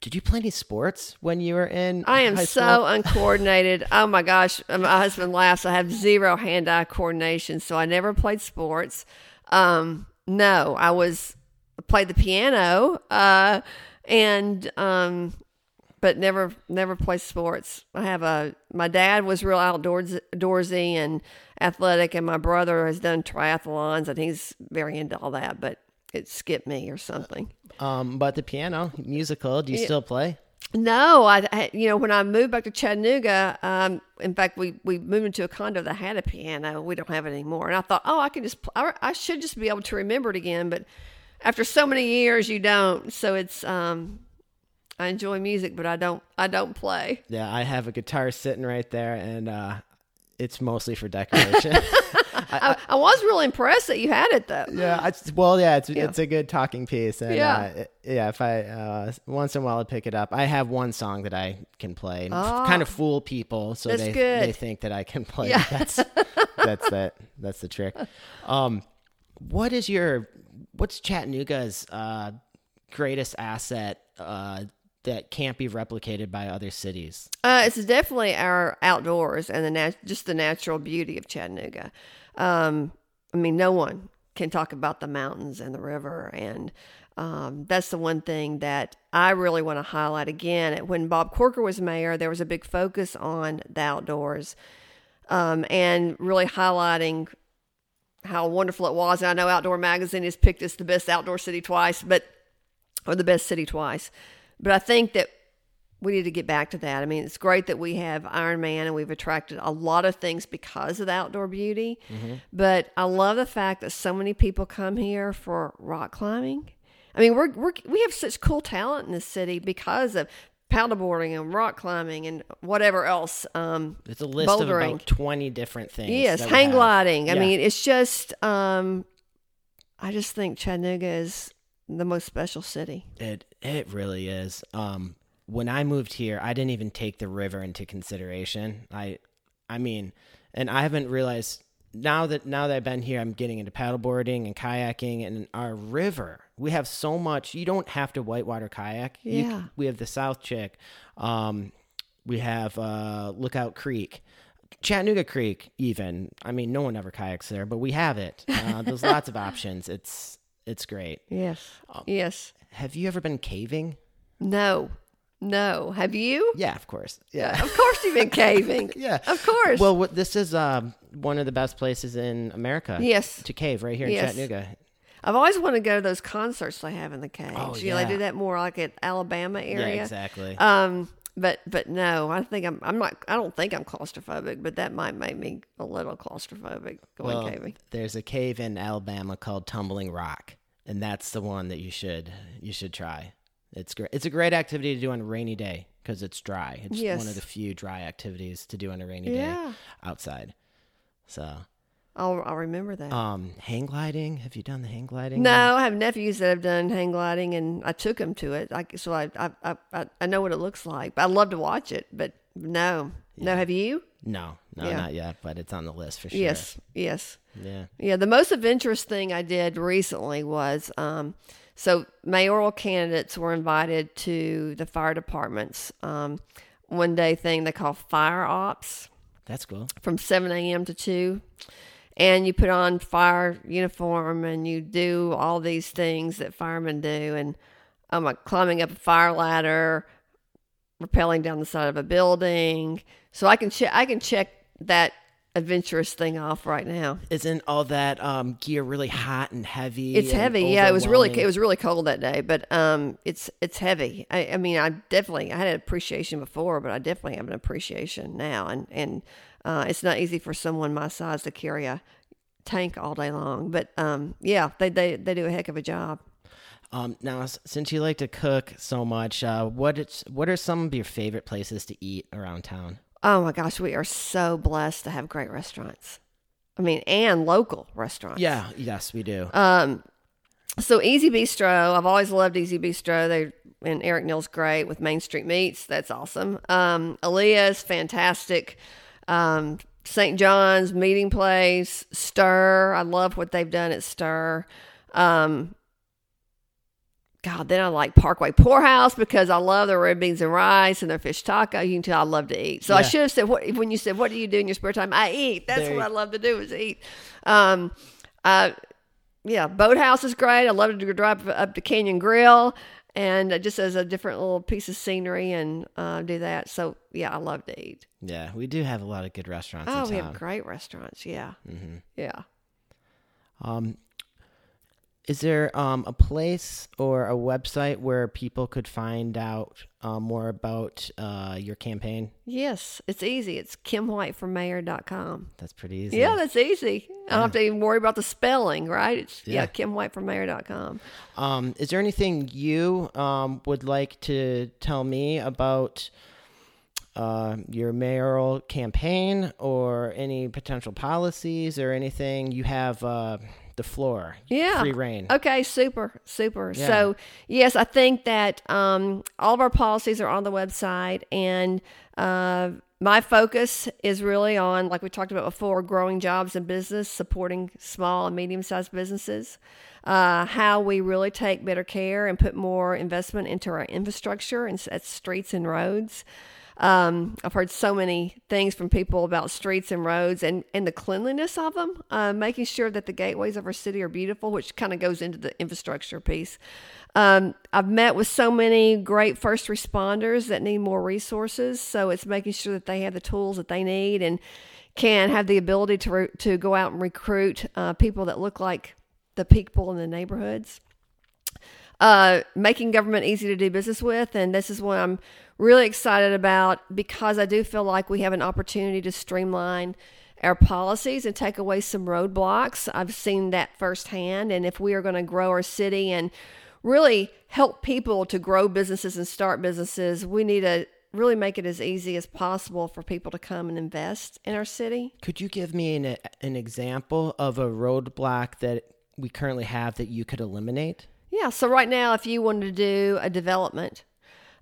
did you play any sports when you were in? I am so uncoordinated. Oh my gosh. My husband laughs. I have zero hand eye coordination. So I never played sports. Um, no, I was played the piano, uh, and, um, but never, never played sports. I have a, my dad was real outdoors, outdoorsy and athletic, and my brother has done triathlons and he's very into all that, but it skipped me or something. Um, but the piano musical, do you still play? No, I, I you know when I moved back to Chattanooga, um, in fact we we moved into a condo that had a piano. We don't have it anymore, and I thought, oh, I can just I, I should just be able to remember it again. But after so many years, you don't. So it's um, I enjoy music, but I don't I don't play. Yeah, I have a guitar sitting right there, and uh, it's mostly for decoration. I, I was really impressed that you had it though. yeah, I, well, yeah, it's it's a good talking piece, and Yeah. uh, it- yeah, if I uh, once in a while I pick it up, I have one song that I can play, and f- kind of fool people, so they good. they think that I can play. Yeah. That's that's that that's the trick. Um, what is your what's Chattanooga's uh greatest asset uh, that can't be replicated by other cities? Uh, it's definitely our outdoors and the nat- just the natural beauty of Chattanooga. Um, I mean, no one can talk about the mountains and the river, and um, that's the one thing that I really want to highlight again. When Bob Corker was mayor, there was a big focus on the outdoors um, and really highlighting how wonderful it was. And I know Outdoor Magazine has picked us the best outdoor city twice, but or the best city twice. But I think that we need to get back to that. I mean, it's great that we have Ironman and we've attracted a lot of things because of the outdoor beauty. Mm-hmm. But I love the fact that so many people come here for rock climbing. I mean, we're, we're we have such cool talent in this city because of paddleboarding and rock climbing and whatever else. Um, it's a list bouldering. of about twenty different things. Yes, hang gliding. I mean, it's just. Um, I just think Chattanooga is the most special city. It it really is. Um, when I moved here, I didn't even take the river into consideration. I, I mean, and I haven't realized now that now that I've been here, I'm getting into paddleboarding and kayaking and our river. We have so much. You don't have to whitewater kayak. Yeah. We have the South Chick. Um, we have uh, Lookout Creek. Chattanooga Creek, even. I mean, no one ever kayaks there, but we have it. Uh, there's lots of options. It's it's great. Yes. Um, yes. Have you ever been caving? No. No. Have you? Yeah, of course. Yeah. Of course you've been caving. yeah. Of course. Well, what, this is um, one of the best places in America. Yes. To cave right here in yes. Chattanooga. I've always wanted to go to those concerts they have in the caves. Oh, you know, they do that more like at Alabama area. Yeah, exactly. Um, but but no, I think I'm I'm not I don't think I'm claustrophobic, but that might make me a little claustrophobic going well, caving. There's a cave in Alabama called Tumbling Rock, and that's the one that you should you should try. It's great. It's a great activity to do on a rainy day because it's dry. It's yes. one of the few dry activities to do on a rainy yeah. day outside. So I'll I'll remember that. Um, hang gliding. Have you done the hang gliding? No, I have nephews that have done hang gliding, and I took them to it. Like so, I I I, I know what it looks like. But I love to watch it, but no, yeah. no. Have you? No, no, yeah. not yet. But it's on the list for sure. Yes, yes. Yeah, yeah. The most adventurous thing I did recently was um, so mayoral candidates were invited to the fire department's um, one day thing they call fire ops. That's cool. From 7 a.m. to 2. And you put on fire uniform and you do all these things that firemen do. And I'm like climbing up a fire ladder, rappelling down the side of a building. So I can check I can check that adventurous thing off right now. Isn't all that um, gear really hot and heavy? It's heavy. Yeah, it was really it was really cold that day, but um, it's it's heavy. I, I, mean, I definitely I had an appreciation before, but I definitely have an appreciation now, and and uh, it's not easy for someone my size to carry a tank all day long. But um, yeah, they they they do a heck of a job. Um, now, since you like to cook so much, uh, what it's, what are some of your favorite places to eat around town? Oh my gosh, we are so blessed to have great restaurants. I mean, and local restaurants. Yeah, yes, we do. Um, so Easy Bistro, I've always loved Easy Bistro. They and Erik Niel's great with Main Street Meats. That's awesome. Um, Alleia's fantastic. Um, St. John's Meeting Place, Stir. I love what they've done at Stir. Um, God, then I like Parkway Pourhouse because I love their red beans and rice and their fish taco. You can tell I love to eat. So yeah. I should have said what when you said what do you do in your spare time? I eat. That's there. what I love to do is eat. Um, uh, yeah, Boathouse is great. I love to drive up to Canyon Grill and just as a different little piece of scenery and uh, do that. So yeah, I love to eat. Yeah, we do have a lot of good restaurants. Oh, we have great restaurants. Yeah, mm-hmm. yeah. Um, is there um, a place or a website where people could find out uh, more about uh, your campaign? Yes, it's easy. It's kimwhiteformayor.com. That's pretty easy. Yeah, that's easy. I don't have to even worry about the spelling, right? It's, yeah, yeah kimwhiteformayor.com. Um, is there anything you um, would like to tell me about uh, your mayoral campaign or any potential policies or anything you have? Uh, the floor. Yeah. Free reign. Okay, super, super. Yeah. So, yes, I think that um, all of our policies are on the website. And uh, my focus is really on, like we talked about before, growing jobs and business, supporting small and medium sized businesses, uh, how we really take better care and put more investment into our infrastructure and at streets and roads. Um, I've heard so many things from people about streets and roads and, and the cleanliness of them, uh, making sure that the gateways of our city are beautiful, which kind of goes into the infrastructure piece. Um, I've met with so many great first responders that need more resources, so it's making sure that they have the tools that they need and can have the ability to re- to go out and recruit uh, people that look like the people in the neighborhoods. Uh, making government easy to do business with, and this is what I'm really excited about because I do feel like we have an opportunity to streamline our policies and take away some roadblocks. I've seen that firsthand, and if we are going to grow our city and really help people to grow businesses and start businesses, we need to really make it as easy as possible for people to come and invest in our city. Could you give me an, an example of a roadblock that we currently have that you could eliminate? Yeah, so right now, if you wanted to do a development,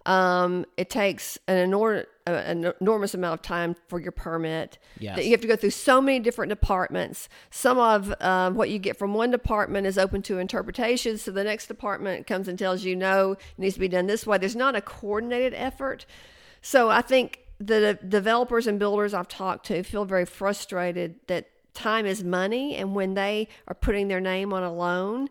um, it takes an, enor- an enormous amount of time for your permit. Yes. That you have to go through so many different departments. Some of um, what you get from one department is open to interpretation. So the next department comes and tells you, no, it needs to be done this way. There's not a coordinated effort. So I think the developers and builders I've talked to feel very frustrated that time is money. And when they are putting their name on a loan,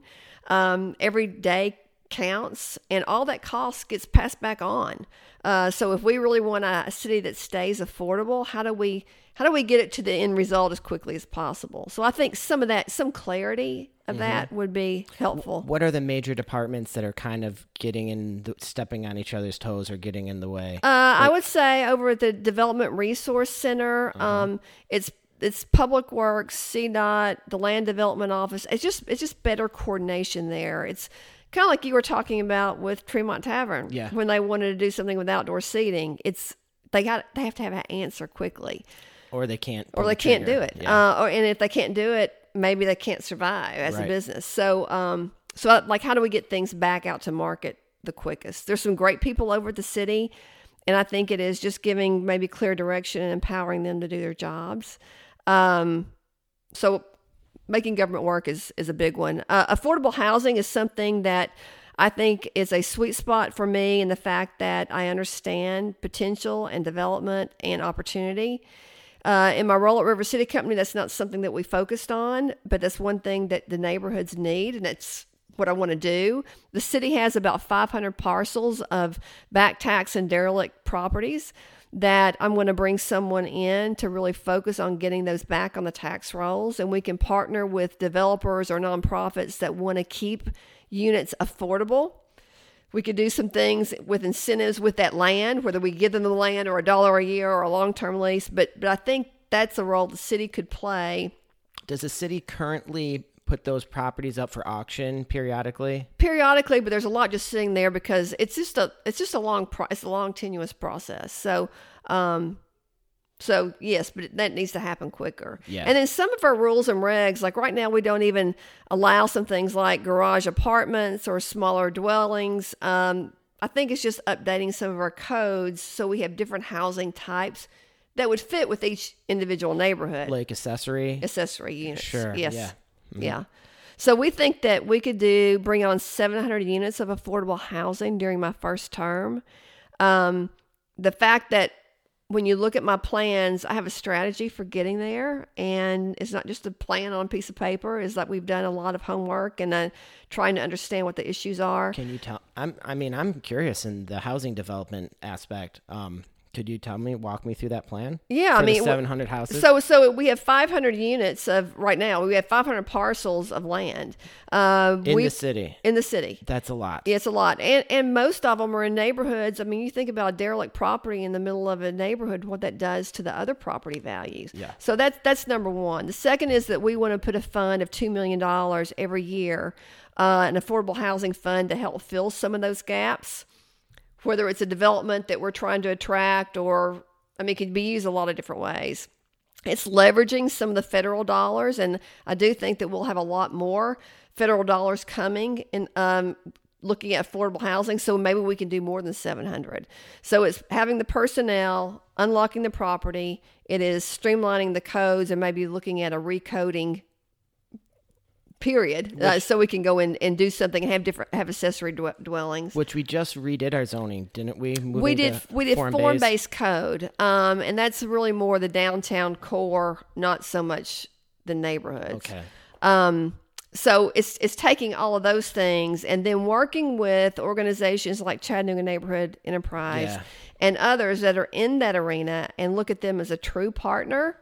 um, every day counts and all that cost gets passed back on. Uh, so if we really want a, a, city that stays affordable, how do we how do we get it to the end result as quickly as possible? So I think some of that, some clarity of mm-hmm. that would be helpful. What are the major departments that are kind of getting in, the, stepping on each other's toes or getting in the way? Uh, I would say over at the Development Resource Center, uh-huh. um, it's it's Public Works, CDOT, the Land Development Office. It's just it's just better coordination there. It's kind of like you were talking about with Tremont Tavern. Yeah. When they wanted to do something with outdoor seating, it's they got they have to have an answer quickly, or they can't, or they can't do it. Yeah. Uh, or and if they can't do it, maybe they can't survive as right. a business. So, um, so like, how do we get things back out to market the quickest? There's some great people over at the city, and I think it is just giving maybe clear direction and empowering them to do their jobs. Um, so making government work is is a big one. Uh, affordable housing is something that I think is a sweet spot for me in the fact that I understand potential and development and opportunity. Uh, in my role at River City Company, that's not something that we focused on, but that's one thing that the neighborhoods need, and that's what I want to do. The city has about 500 parcels of back tax and derelict properties that I'm going to bring someone in to really focus on getting those back on the tax rolls. And we can partner with developers or nonprofits that want to keep units affordable. We could do some things with incentives with that land, whether we give them the land or a dollar a year or a long term lease. But, but I think that's a role the city could play. Does the city currently put those properties up for auction periodically? Periodically, but there's a lot just sitting there because it's just a it's just a long pro- it's a long tenuous process. So, um, so yes, but that needs to happen quicker. Yeah. And then some of our rules and regs, like right now, we don't even allow some things like garage apartments or smaller dwellings. Um, I think it's just updating some of our codes so we have different housing types that would fit with each individual neighborhood. Like accessory accessory units. Sure. Yes. Yeah. Mm-hmm. Yeah. So we think that we could do bring on 700 units of affordable housing during my first term. Um, the fact that when you look at my plans, I have a strategy for getting there, and it's not just a plan on a piece of paper. Is that we've done a lot of homework and uh, trying to understand what the issues are. Can you tell? I'm. I mean, I'm curious in the housing development aspect. Um, could you tell me, walk me through that plan? Yeah, I mean, seven hundred houses. So, so we have five hundred units of right now. We have five hundred parcels of land uh, in the city. In the city, that's a lot. Yeah, it's a lot, and and most of them are in neighborhoods. I mean, you think about a derelict property in the middle of a neighborhood, what that does to the other property values. Yeah. So that's that's number one. The second is that we want to put a fund of two million dollars every year, uh, an affordable housing fund to help fill some of those gaps whether it's a development that we're trying to attract or, I mean, it could be used a lot of different ways. It's leveraging some of the federal dollars, and I do think that we'll have a lot more federal dollars coming in um, looking at affordable housing. So maybe we can do more than 700. So it's having the personnel, unlocking the property. It is streamlining the codes and maybe looking at a recoding period uh, so we can go in and do something and have different have accessory dwe- dwellings Which we just redid our zoning, didn't we? we did we did form based code um, and that's really more the downtown core not so much the neighborhoods Okay. um, so it's it's taking all of those things and then working with organizations like Chattanooga Neighborhood Enterprise Yeah. and others that are in that arena and look at them as a true partner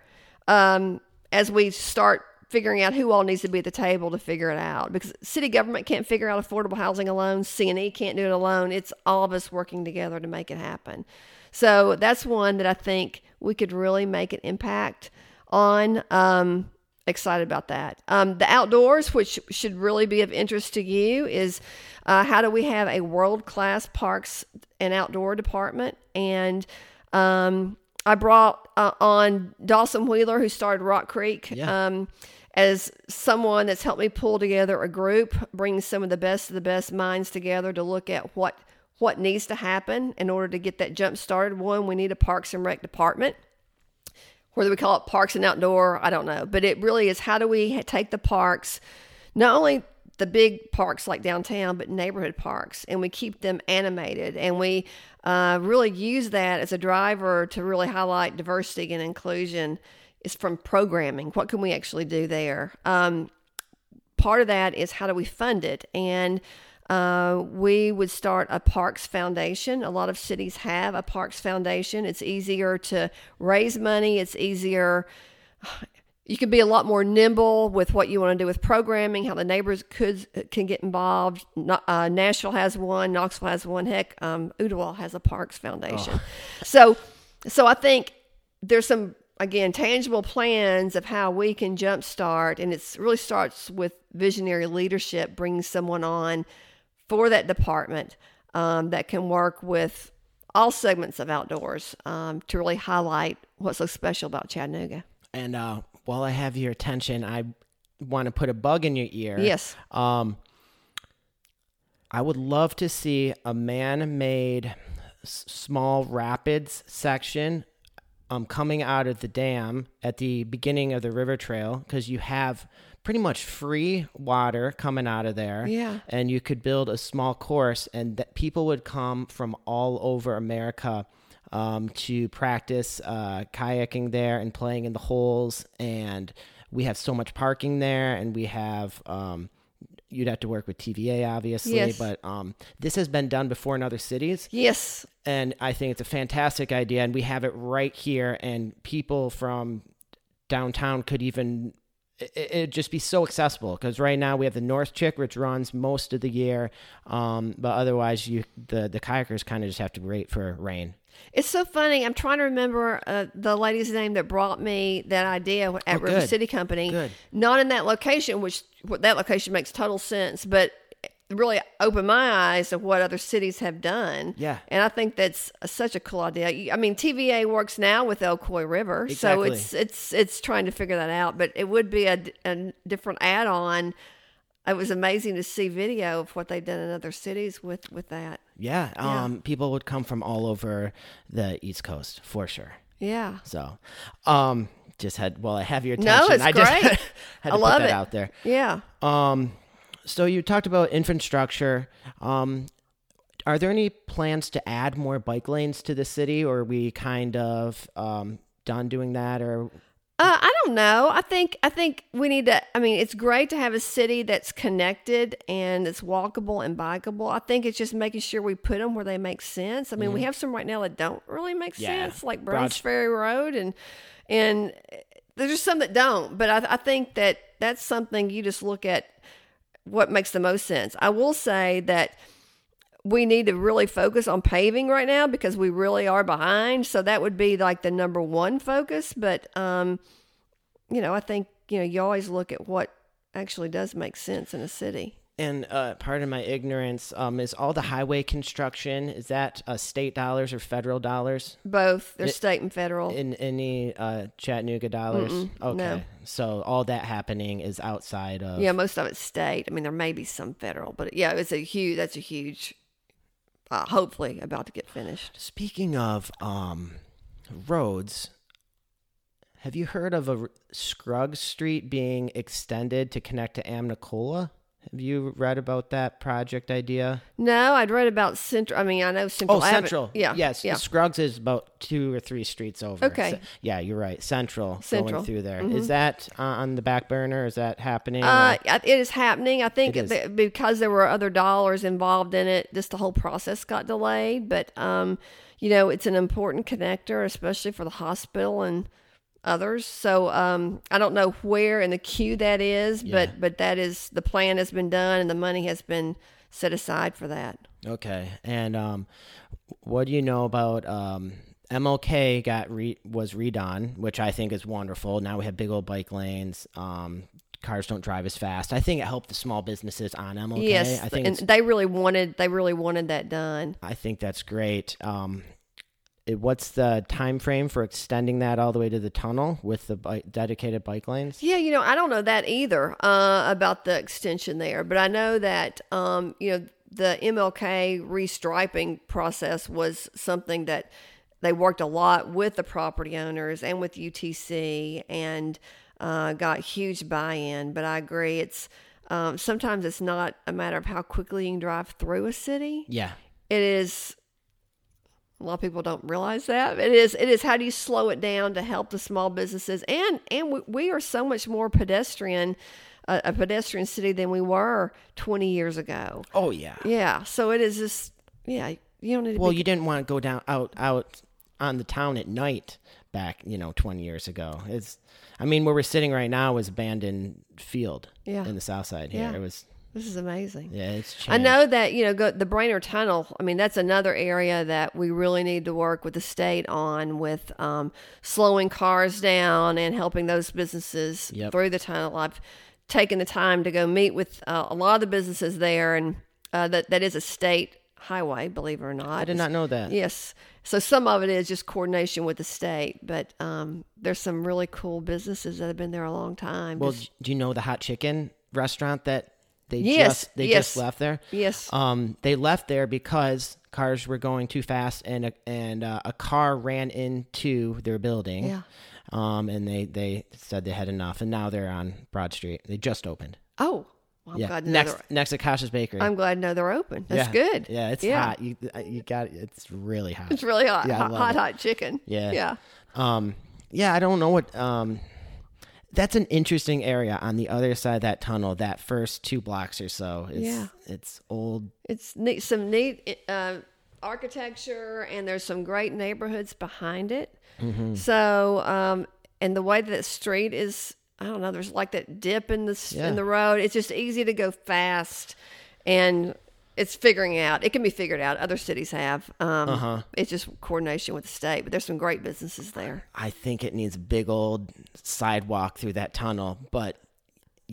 um, as we start figuring out who all needs to be at the table to figure it out. Because city government can't figure out affordable housing alone. CNE can't do it alone. It's all of us working together to make it happen. So that's one that i think we could really make an impact on. Um, excited about that. Um, the outdoors which should really be of interest to you is uh, how do we have a world-class parks and outdoor department? And um, I brought uh, on Dawson Wheeler, who started Rock Creek, Yeah. um, as someone that's helped me pull together a group, bring some of the best of the best minds together to look at what what needs to happen in order to get that jump started. One, we need a Parks and Rec department. Whether we call it Parks and Outdoor, I don't know, but it really is how do we take the parks, not only the big parks like downtown, but neighborhood parks, and we keep them animated, and we uh, really use that as a driver to really highlight diversity and inclusion. Is from programming. What can we actually do there? Um, part of that is how do we fund it? And uh, we would start a parks foundation. A lot of cities have a parks foundation. It's easier to raise money. It's easier. You can be a lot more nimble with what you want to do with programming. How the neighbors could can get involved. Uh, Nashville has one. Knoxville has one. Heck, um, has a parks foundation. So, so I think there's some again tangible plans of how we can jumpstart, and it really starts with visionary leadership, bringing someone on for that department um, that can work with all segments of outdoors um, to really highlight what's so special about Chattanooga. And uh, while I have your attention, I want to put a bug in your ear. Yes. Um, I would love to see a man-made s- small rapids section um, coming out of the dam at the beginning of the river trail because you have pretty much free water coming out of there. Yeah. And you could build a small course, and that people would come from all over America um, to practice uh, kayaking there and playing in the holes. And we have so much parking there, and we have. Um, You'd have to work with TVA, obviously, Yes. but um, this has been done before in other cities Yes. and I think it's a fantastic idea, and we have it right here, and people from downtown could even it, it'd just be so accessible because right now we have the North Chick, which runs most of the year, um, but otherwise you the the kayakers kind of just have to wait for rain. It's so funny. I'm trying to remember uh, the lady's name that brought me that idea at Oh, River. City Company. Good. Not in that location, which what- that location makes total sense, but really opened my eyes to what other cities have done. Yeah. and I think that's such a cool idea. I mean, TVA works now with Ocoee River, so it's it's it's trying to figure that out. But it would be a, a different add-on. It was amazing to see video of what they've done in other cities with with that. Yeah, Yeah. um, people would come from all over the East Coast for sure. Yeah. So, um, just had well, I have your attention. No, it's I just great. had to I love put that it. out there. Yeah. Um, so you talked about infrastructure. Um, are there any plans to add more bike lanes to the city, or are we kind of um, done doing that? Or Uh, I don't know. I think I think we need to. I mean, it's great to have a city that's connected and it's walkable and bikeable. I think it's just making sure we put them where they make sense. I mean, we have some right now that don't really make Mm-hmm. Yeah. sense, like Broad- Ferry Road, and and there's just some that don't. But I, I think that that's something you just look at what makes the most sense. I will say that we need to really focus on paving right now because we really are behind. So that would be like the number one focus. But um, you know, I think you know you always look at what actually does make sense in a city. And uh, part of my ignorance um, is all the highway construction. Is that uh, state dollars or federal dollars? Both. They're state and federal. In any uh, Chattanooga dollars? okay. no. So all that happening is outside of. yeah, most of it's state. I mean, there may be some federal, but yeah, it's a huge. That's a huge. Uh, hopefully, about to get finished. Speaking of um, roads, have you heard of a Scruggs Street being extended to connect to Amnicola? Have you read about that project idea? No, I'd read about Central. I mean, I know Central. Oh, Central. Yeah. Yes. Yeah. Scruggs is about two or three streets over. Okay. So- yeah, you're right. Central, Central. going through there. Is that uh, on the back burner? Is that happening? Uh, it is happening. I think that because there were other dollars involved in it, just the whole process got delayed. But um, you know, it's an important connector, especially for the hospital and others. So um, I don't know where in the queue that is, Yeah. but but that is the plan has been done and the money has been set aside for that. Okay. And um, what do you know about um, MLK got re- was redone, which I think is wonderful. Now we have big old bike lanes. Um, cars don't drive as fast. I think it helped the small businesses on MLK. yes, I think and they really wanted they really wanted that done. I think that's great. Um, what's the time frame for extending that all the way to the tunnel with the bi- dedicated bike lanes? Yeah, you know, I don't know that either uh, about the extension there, but I know that um, you know the MLK restriping process was something that they worked a lot with the property owners and with UTC and uh, got huge buy-in. But I agree, it's um, sometimes it's not a matter of how quickly you can drive through a city. Yeah. It is. A lot of people don't realize that it is. It is how do you slow it down to help the small businesses and and we, we are so much more pedestrian, uh, a pedestrian city than we were twenty years ago. Oh yeah. Yeah, so it is just yeah. You don't need to Well, be you didn't want to go down out out on the town at night back, you know, 20 years ago. It's I mean, where we're sitting right now is abandoned field Yeah. in the south side here. Yeah. It was This is amazing. yeah, it's changed. I know that you know go, the Brainerd Tunnel. I mean, that's another area that we really need to work with the state on, with um, slowing cars down and helping those businesses Yep. through the tunnel. I've taken the time to go meet with uh, a lot of the businesses there, and uh, that that is a state highway, believe it or not. I did not know that. Yes. So some of it is just coordination with the state, but um, there's some really cool businesses that have been there a long time. Well, Just- do you know the hot chicken restaurant that they Yes, just they yes. just left there? yes. Um, they left there because cars were going too fast, and a, and uh, a car ran into their building. Yeah. Um, and they they said they had enough, and now they're on Broad Street. They just opened. oh, well, yeah. Next next to Kasha's Bakery. I'm glad to know they're open. That's yeah. good. Yeah, it's Yeah. hot. You uh, you got it's really hot. It's really hot. Yeah, hot, hot, hot chicken. Yeah. Yeah. Um, yeah, I don't know what. Um, that's an interesting area on the other side of that tunnel. That first two blocks or so. It's, Yeah. it's old. It's neat, some neat uh, architecture, and there's some great neighborhoods behind it. Mm-hmm. So, um, and the way that street is, I don't know. There's like that dip in the Yeah. in the road. It's just easy to go fast, and it's figuring out. It can be figured out. Other cities have. Um, Uh-huh. It's just coordination with the state, but there's some great businesses there. I think it needs a big old sidewalk through that tunnel, but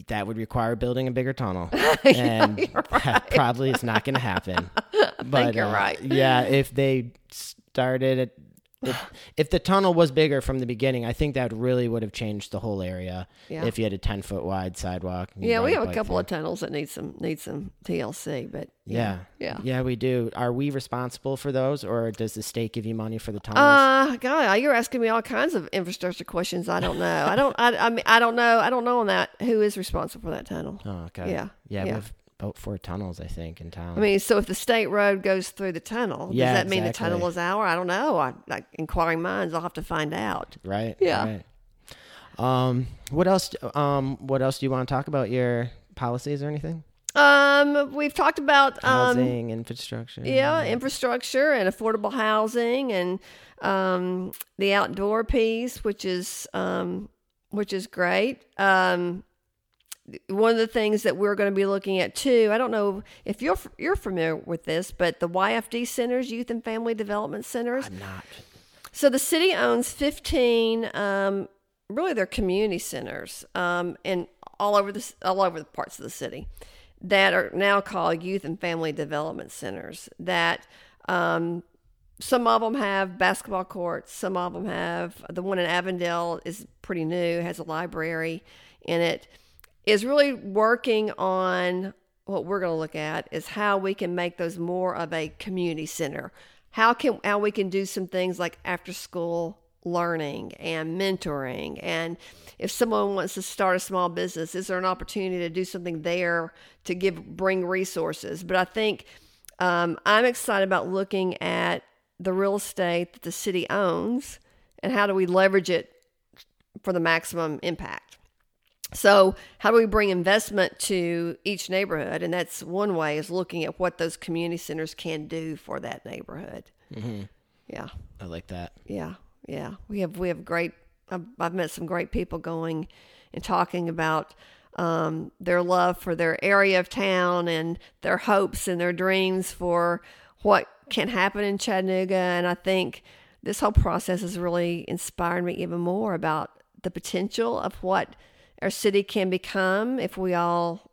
that would require building a bigger tunnel, and that probably is not going to happen. But you're uh, right. Yeah, if they started it. If, if the tunnel was bigger from the beginning, I think that really would have changed the whole area. Yeah. If you had a ten foot wide sidewalk. Yeah, we have a couple through. of tunnels that need some need some TLC, but Yeah. yeah. Yeah, we do. Are we responsible for those, or does the state give you money for the tunnels? Uh, God, you're asking me all kinds of infrastructure questions. I don't know. I don't. I, I mean, I don't know. I don't know on that. Who is responsible for that tunnel? oh, okay. yeah, Yeah, yeah. have about four tunnels, I think, in town. I mean, so if the state road goes through the tunnel, Yeah, does that mean the tunnel is our? I don't know. I, like inquiring minds, I'll have to find out. right? Yeah. Right. Um, what else? Um, what else do you want to talk about? Your policies or anything? Um, we've talked about um, Housing, infrastructure. yeah, infrastructure and affordable housing and um, the outdoor piece, which is um, which is great. Um, one of the things that we're going to be looking at too. I don't know if you're you're familiar with this, but the YFD centers, Youth and Family Development Centers. I'm not. So the city owns 15, um, really they're community centers, um, and all over the all over the parts of the city. that are now called youth and family development centers. That um, some of them have basketball courts. Some of them have the one in Avondale is pretty new, has a library in it. Is really working on what we're going to look at is how we can make those more of a community center. How can how we can do some things like after school learning and mentoring. And if someone wants to start a small business is there an opportunity to do something there to give bring resources? But i think um, i'm excited about looking at the real estate that the city owns and how do we leverage it for the maximum impact so how do we bring investment to each neighborhood? And that's one way is looking at what those community centers can do for that neighborhood. Mm-hmm. yeah. I like that. yeah. Yeah. We have we have great I've, I've met some great people going and talking about um, their love for their area of town and their hopes and their dreams for what can happen in Chattanooga. And I think this whole process has really inspired me even more about the potential of what our city can become if we all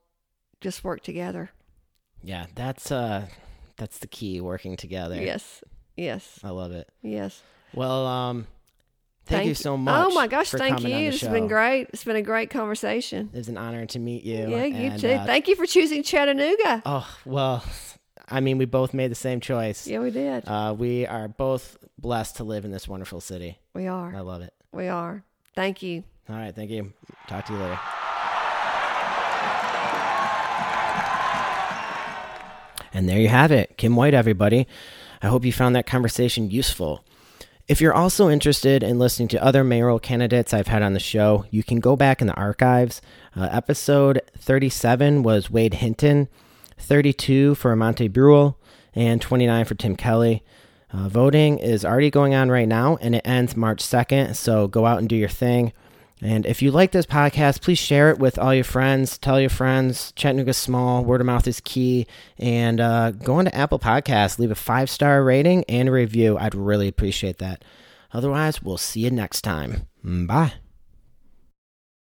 just work together Yeah, that's uh that's the key, working together. yes yes I love it. yes Well, um thank, you so much. Oh my gosh, thank you. It's show. been great. It's been a great conversation. It was an honor to meet you. Yeah, you and, too. uh, thank you for choosing Chattanooga. oh, well, I mean, we both made the same choice. Yeah, we did. Uh, we are both blessed to live in this wonderful city. we are. I love it. We are. Thank you. All right, thank you. Talk to you later. And there you have it. Kim White, everybody. I hope you found that conversation useful. If you're also interested in listening to other mayoral candidates I've had on the show, you can go back in the archives. Uh, episode 37 was Wade Hinton, 32 for Monty Bruell, and 29 for Tim Kelly. Uh, voting is already going on right now, and it ends March 2nd, so go out and do your thing. And if you like this podcast, please share it with all your friends. Tell your friends. Chattanooga's small. Word of mouth is key. And uh, go into Apple Podcasts. Leave a five star rating and review. I'd really appreciate that. Otherwise, we'll see you next time. Bye.